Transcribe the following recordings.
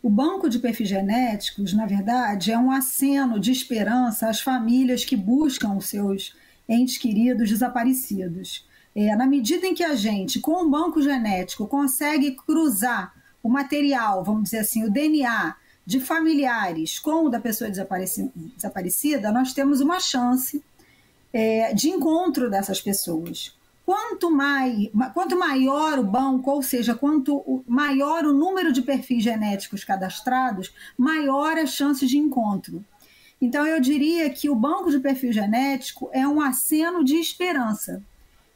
O banco de perfis genéticos, na verdade, é um aceno de esperança às famílias que buscam os seus entes queridos desaparecidos. É, na medida em que a gente, com o banco genético, consegue cruzar o material, vamos dizer assim, o DNA de familiares com o da pessoa desaparecida, nós temos uma chance é, de encontro dessas pessoas. Quanto, mai, quanto maior o banco, ou seja, quanto maior o número de perfis genéticos cadastrados, maior a chance de encontro. Então, eu diria que o banco de perfil genético é um aceno de esperança.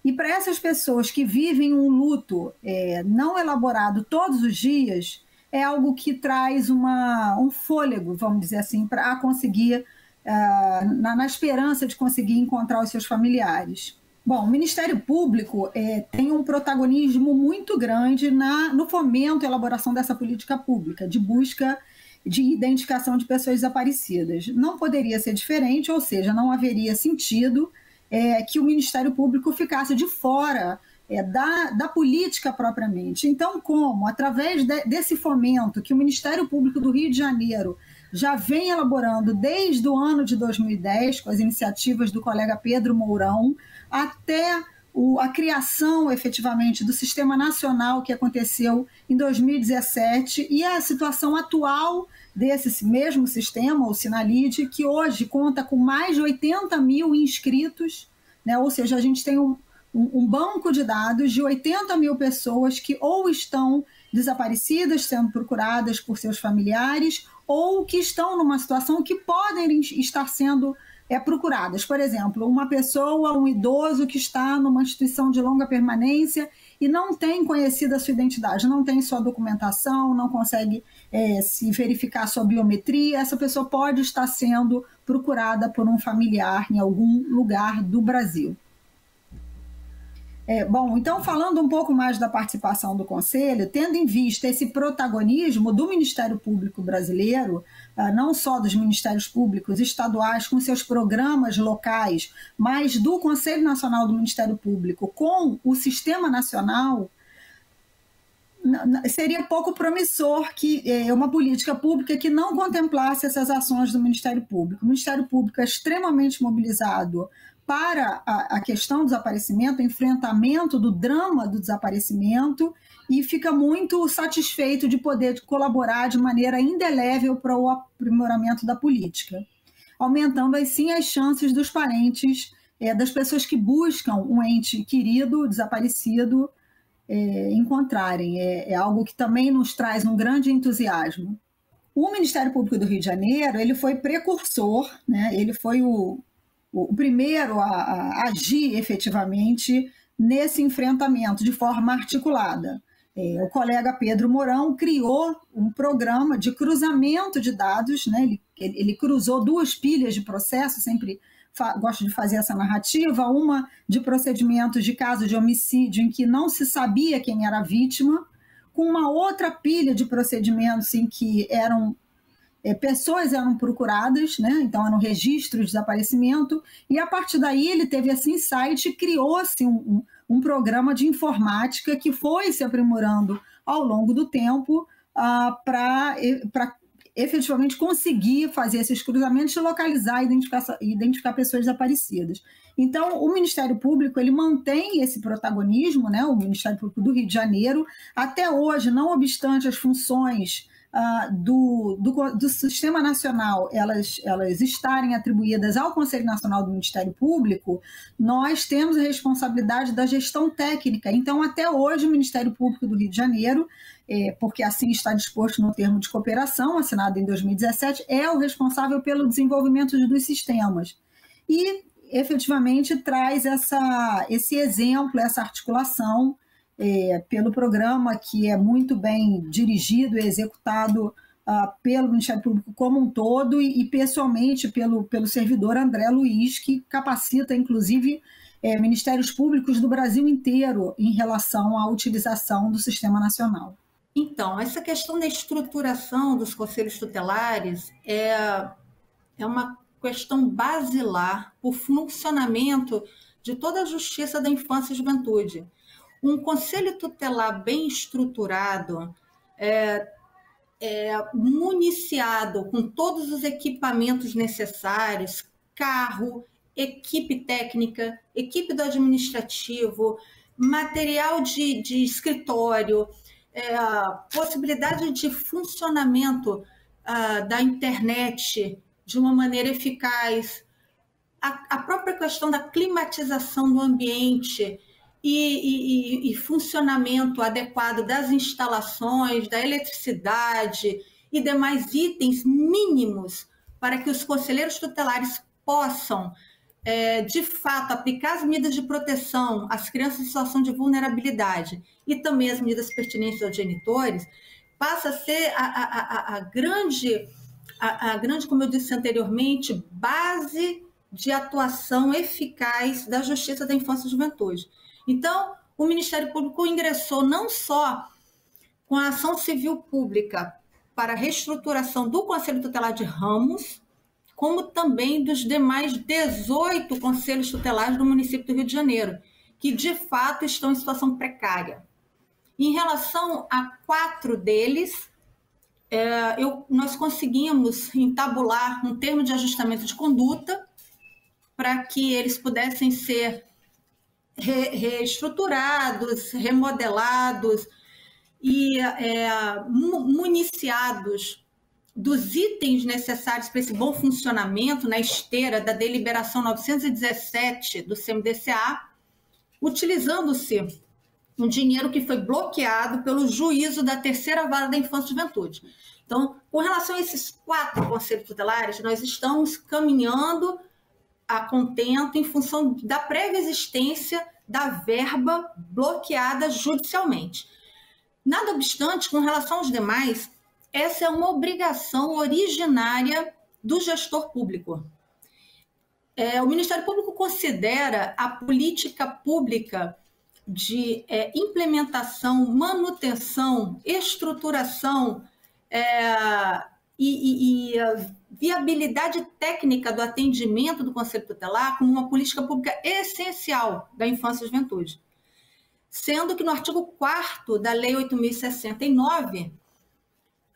E para essas pessoas que vivem um luto é, não elaborado todos os dias, é algo que traz uma, um fôlego, vamos dizer assim, para conseguir, uh, na, na, esperança de conseguir encontrar os seus familiares. Bom, o Ministério Público é, tem um protagonismo muito grande na, no fomento e elaboração dessa política pública, de busca de identificação de pessoas desaparecidas. Não poderia ser diferente, ou seja, não haveria sentido é, que o Ministério Público ficasse de fora é, da, da política propriamente. Então, como? Através de, desse fomento que o Ministério Público do Rio de Janeiro já vem elaborando desde o ano de 2010, com as iniciativas do colega Pedro Mourão, até o, a criação efetivamente do Sistema Nacional que aconteceu em 2017 e a situação atual desse mesmo sistema, o Sinalide, que hoje conta com mais de 80 mil inscritos, né? ou seja, a gente tem um, um, um banco de dados de 80 mil pessoas que ou estão desaparecidas, sendo procuradas por seus familiares, ou que estão numa situação que podem estar sendo é, procuradas. Por exemplo, uma pessoa, um idoso que está numa instituição de longa permanência e não tem conhecido a sua identidade, não tem sua documentação, não consegue é, se verificar sua biometria, essa pessoa pode estar sendo procurada por um familiar em algum lugar do Brasil. É, bom, então falando um pouco mais da participação do Conselho, tendo em vista esse protagonismo do Ministério Público brasileiro, ah, não só dos Ministérios Públicos estaduais com seus programas locais, mas do Conselho Nacional do Ministério Público com o Sistema Nacional, seria pouco promissor que é, uma política pública que não contemplasse essas ações do Ministério Público. O Ministério Público é extremamente mobilizado para a, a questão do desaparecimento, o enfrentamento do drama do desaparecimento e fica muito satisfeito de poder colaborar de maneira indelével para o aprimoramento da política, aumentando assim as chances dos parentes, é, das pessoas que buscam um ente querido, desaparecido, é, encontrarem. É, é, algo que também nos traz um grande entusiasmo. O Ministério Público do Rio de Janeiro ele foi precursor, né? ele foi o, o primeiro a, a agir efetivamente nesse enfrentamento de forma articulada. É, o colega Pedro Mourão criou um programa de cruzamento de dados, né? ele, ele, cruzou duas pilhas de processo, sempre gosto de fazer essa narrativa, uma de procedimentos de caso de homicídio em que não se sabia quem era a vítima, com uma outra pilha de procedimentos em que eram é, pessoas eram procuradas, né? então eram registros de desaparecimento, e a partir daí ele teve esse insight e criou-se um, um, um, programa de informática que foi se aprimorando ao longo do tempo ah, para efetivamente conseguir fazer esses cruzamentos e localizar e identificar, identificar pessoas desaparecidas. Então, o Ministério Público ele mantém esse protagonismo, né, o Ministério Público do Rio de Janeiro, até hoje, não obstante as funções uh, do, do, do, Sistema Nacional elas, elas estarem atribuídas ao Conselho Nacional do Ministério Público, nós temos a responsabilidade da gestão técnica. Então, até hoje, o Ministério Público do Rio de Janeiro, é, porque assim está disposto no termo de cooperação, assinado em 2017, é o responsável pelo desenvolvimento dos sistemas. E efetivamente traz essa, esse exemplo, essa articulação é, pelo programa que é muito bem dirigido e executado uh, pelo Ministério Público como um todo e, e, pessoalmente pelo, pelo servidor André Luiz, que capacita, inclusive, é, ministérios públicos do Brasil inteiro em relação à utilização do sistema nacional. Então, essa questão da estruturação dos conselhos tutelares é, é uma questão basilar para o funcionamento de toda a justiça da infância e juventude. Um conselho tutelar bem estruturado é, é, municiado com todos os equipamentos necessários, carro, equipe técnica, equipe do administrativo, material de, de escritório, é, possibilidade de funcionamento uh, da internet de uma maneira eficaz, a, a, própria questão da climatização do ambiente e, e, e funcionamento adequado das instalações, da eletricidade e demais itens mínimos para que os conselheiros tutelares possam é, de fato, aplicar as medidas de proteção às crianças em situação de vulnerabilidade e também as medidas pertinentes aos genitores, passa a ser a, a, a, a grande, a, grande, como eu disse anteriormente, base de atuação eficaz da Justiça da Infância e Juventude. Então, o Ministério Público ingressou não só com a ação civil pública para a reestruturação do Conselho Tutelar de Ramos, como também dos demais 18 conselhos tutelares do município do Rio de Janeiro, que de fato estão em situação precária. Em relação a quatro deles, é, eu, nós conseguimos entabular um termo de ajustamento de conduta para que eles pudessem ser reestruturados, remodelados e é, municiados dos itens necessários para esse bom funcionamento na esteira da deliberação 917 do CMDCA, utilizando-se um dinheiro que foi bloqueado pelo juízo da terceira vara da infância e juventude. Então, com relação a esses quatro conselhos tutelares, nós estamos caminhando a contento em função da prévia existência da verba bloqueada judicialmente. Nada obstante, com relação aos demais, essa é uma obrigação originária do gestor público. É, o Ministério Público considera a política pública de é, implementação, manutenção, estruturação é, e, e, e viabilidade técnica do atendimento do Conselho Tutelar como uma política pública essencial da infância e juventude. Sendo que no artigo 4 da Lei 8.069,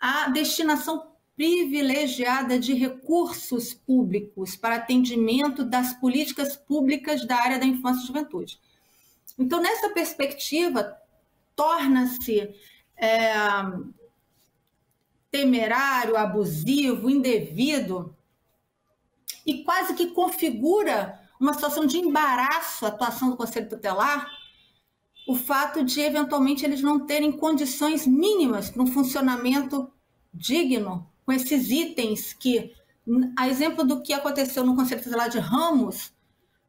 a destinação privilegiada de recursos públicos para atendimento das políticas públicas da área da infância e juventude. Então, nessa perspectiva, torna-se é, temerário, abusivo, indevido e quase que configura uma situação de embaraço a atuação do Conselho Tutelar o fato de, eventualmente, eles não terem condições mínimas para um funcionamento digno com esses itens que, a exemplo do que aconteceu no Conselho Tutelar de Ramos,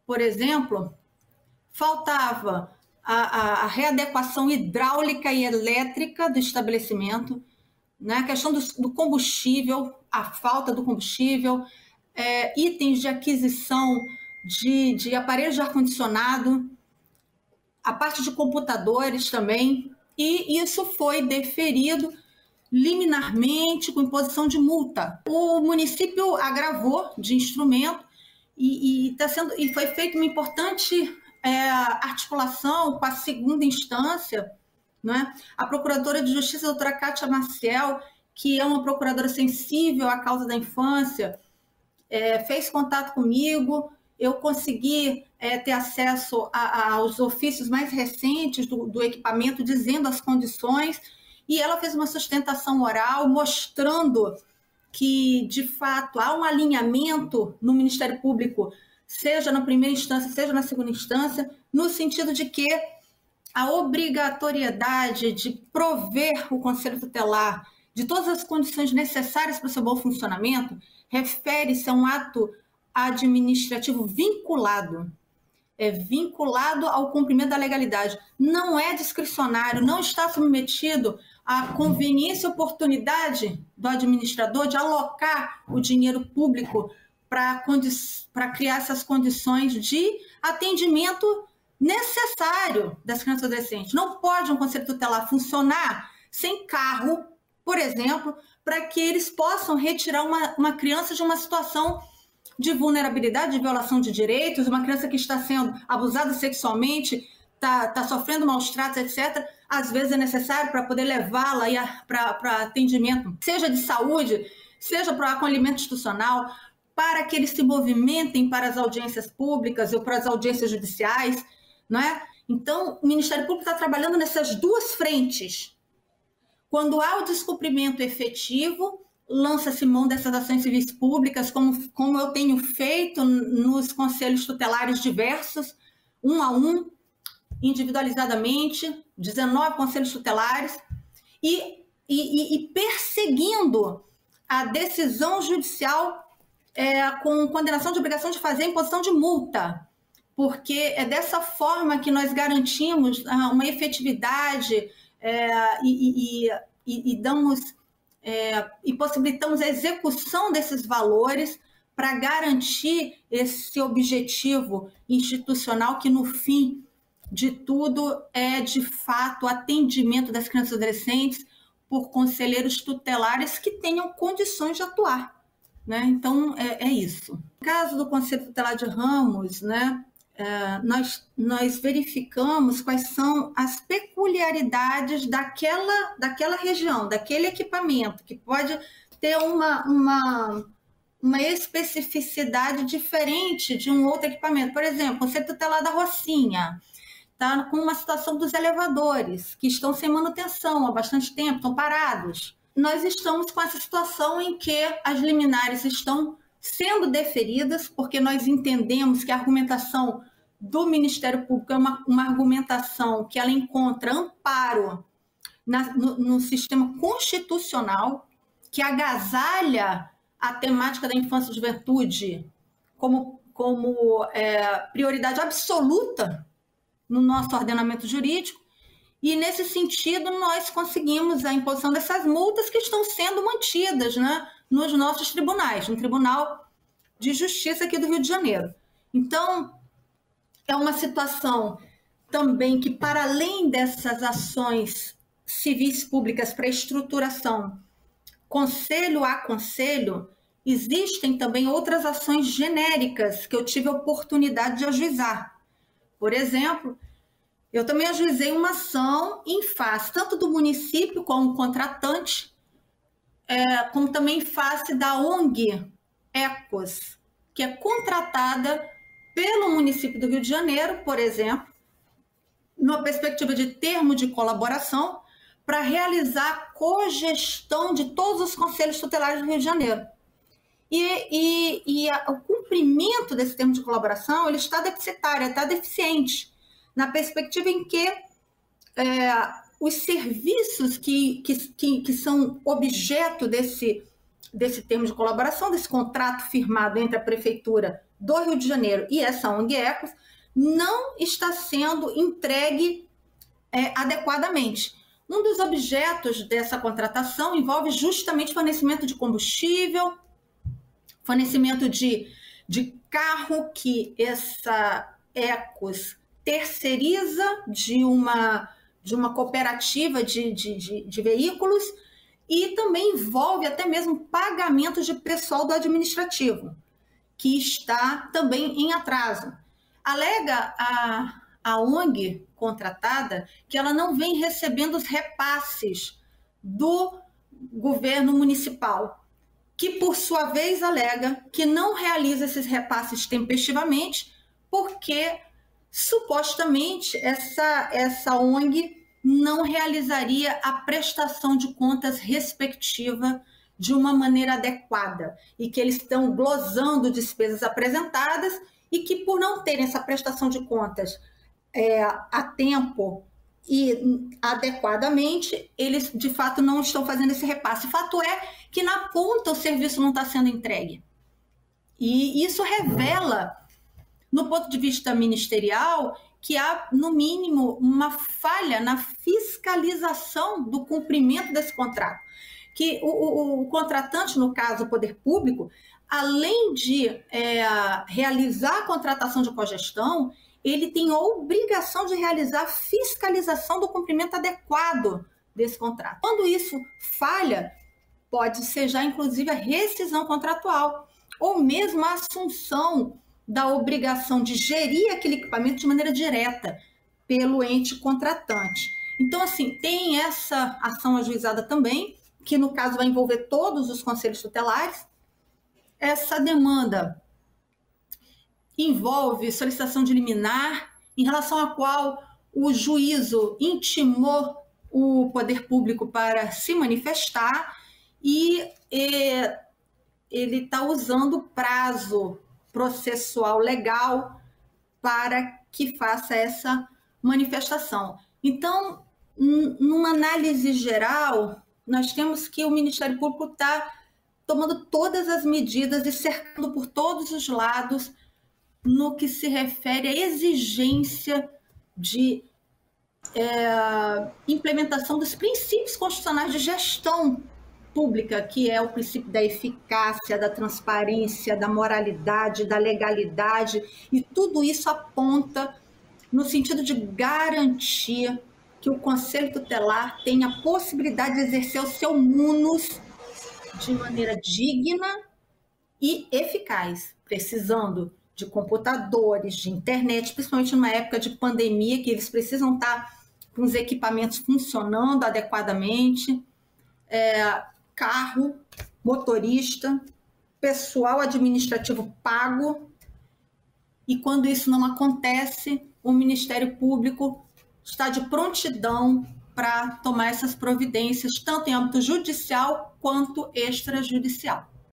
por exemplo, faltava a, a, a, readequação hidráulica e elétrica do estabelecimento, né? a questão do, do combustível, a falta do combustível, é, itens de aquisição de, de aparelhos de ar-condicionado, a parte de computadores também, e isso foi deferido liminarmente com imposição de multa. O município agravou de instrumento e, e, tá sendo, e foi feita uma importante é, articulação com a segunda instância, né? a Procuradora de Justiça, doutora Kátia Marcel, que é uma procuradora sensível à causa da infância, é, fez contato comigo, eu consegui é, ter acesso a, a, aos ofícios mais recentes do, do equipamento, dizendo as condições, e ela fez uma sustentação oral mostrando que, de fato, há um alinhamento no Ministério Público, seja na primeira instância, seja na segunda instância, no sentido de que a obrigatoriedade de prover o Conselho Tutelar de todas as condições necessárias para o seu bom funcionamento refere-se a um ato administrativo vinculado. É vinculado ao cumprimento da legalidade. Não é discricionário, não está submetido à conveniência e oportunidade do administrador de alocar o dinheiro público para criar essas condições de atendimento necessário das crianças e adolescentes. Não pode um conselho tutelar funcionar sem carro, por exemplo, para que eles possam retirar uma, uma criança de uma situação de vulnerabilidade, de violação de direitos, uma criança que está sendo abusada sexualmente está tá sofrendo maus tratos, etc., às vezes é necessário para poder levá-la para atendimento, seja de saúde, seja para acolhimento institucional, para que eles se movimentem para as audiências públicas ou para as audiências judiciais, não é? Então, o Ministério Público está trabalhando nessas duas frentes. Quando há o descumprimento efetivo, lança-se mão dessas ações civis públicas, como, como eu tenho feito nos conselhos tutelares diversos, um a um, individualizadamente, 19 conselhos tutelares, e, e, e perseguindo a decisão judicial é, com condenação de obrigação de fazer imposição de multa, porque é dessa forma que nós garantimos ah, uma efetividade é, e, e, e, e, damos é, e possibilitamos a execução desses valores para garantir esse objetivo institucional que no fim de tudo é de fato o atendimento das crianças e adolescentes por conselheiros tutelares que tenham condições de atuar. Né? Então, é, é isso. No caso do Conselho Tutelar de Ramos, né, nós, nós verificamos quais são as peculiaridades daquela, daquela região, daquele equipamento, que pode ter uma, uma, uma especificidade diferente de um outro equipamento. Por exemplo, Conselho Tutelar da Rocinha está com uma situação dos elevadores, que estão sem manutenção há bastante tempo, estão parados nós estamos com essa situação em que as liminares estão sendo deferidas, porque nós entendemos que a argumentação do Ministério Público é uma, uma argumentação que ela encontra amparo na, no, no sistema constitucional, que agasalha a temática da infância e juventude como, como é, prioridade absoluta no nosso ordenamento jurídico, e nesse sentido, nós conseguimos a imposição dessas multas que estão sendo mantidas né, nos nossos tribunais, no Tribunal de Justiça aqui do Rio de Janeiro. Então, é uma situação também que, para além dessas ações civis públicas para estruturação, conselho a conselho, existem também outras ações genéricas que eu tive a oportunidade de ajuizar. Por exemplo, eu também ajuizei uma ação em face tanto do município como contratante, é, como também em face da ONG Ecos, que é contratada pelo município do Rio de Janeiro, por exemplo, numa perspectiva de termo de colaboração, para realizar a cogestão de todos os conselhos tutelares do Rio de Janeiro. E, e, e a, o cumprimento desse termo de colaboração ele está deficitário, está deficiente na perspectiva em que é, os serviços que, que, que, que, são objeto desse, desse termo de colaboração, desse contrato firmado entre a Prefeitura do Rio de Janeiro e essa ONG Ecos, não está sendo entregue é, adequadamente. Um dos objetos dessa contratação envolve justamente fornecimento de combustível, fornecimento de, de carro que essa Ecos terceiriza de uma, de uma cooperativa de, de, de, de veículos e também envolve até mesmo pagamento de pessoal do administrativo, que está também em atraso. Alega a, a ONG contratada que ela não vem recebendo os repasses do governo municipal, que por sua vez alega que não realiza esses repasses tempestivamente porque supostamente essa, essa ONG não realizaria a prestação de contas respectiva de uma maneira adequada e que eles estão glosando despesas apresentadas e que por não terem essa prestação de contas é, a tempo e adequadamente, eles de fato não estão fazendo esse repasse. Fato é que na ponta o serviço não está sendo entregue. E isso revela no ponto de vista ministerial, que há, no mínimo, uma falha na fiscalização do cumprimento desse contrato. Que o, o, o contratante, no caso, o poder público, além de é, realizar a contratação de cogestão, ele tem a obrigação de realizar a fiscalização do cumprimento adequado desse contrato. Quando isso falha, pode ser já, inclusive, a rescisão contratual, ou mesmo a assunção da obrigação de gerir aquele equipamento de maneira direta, pelo ente contratante. Então, assim, tem essa ação ajuizada também, que no caso vai envolver todos os conselhos tutelares. Essa demanda envolve solicitação de liminar, em relação à qual o juízo intimou o poder público para se manifestar e, e ele está usando o prazo processual legal para que faça essa manifestação. Então, numa análise geral, nós temos que o Ministério Público está tomando todas as medidas e cercando por todos os lados no que se refere à exigência de é, implementação dos princípios constitucionais de gestão pública, que é o princípio da eficácia, da transparência, da moralidade, da legalidade, e tudo isso aponta no sentido de garantir que o Conselho Tutelar tenha a possibilidade de exercer o seu munus de maneira digna e eficaz, precisando de computadores, de internet, principalmente numa época de pandemia, que eles precisam estar com os equipamentos funcionando adequadamente, é, carro, motorista, pessoal administrativo pago. E quando isso não acontece, o Ministério Público está de prontidão para tomar essas providências, tanto em âmbito judicial quanto extrajudicial.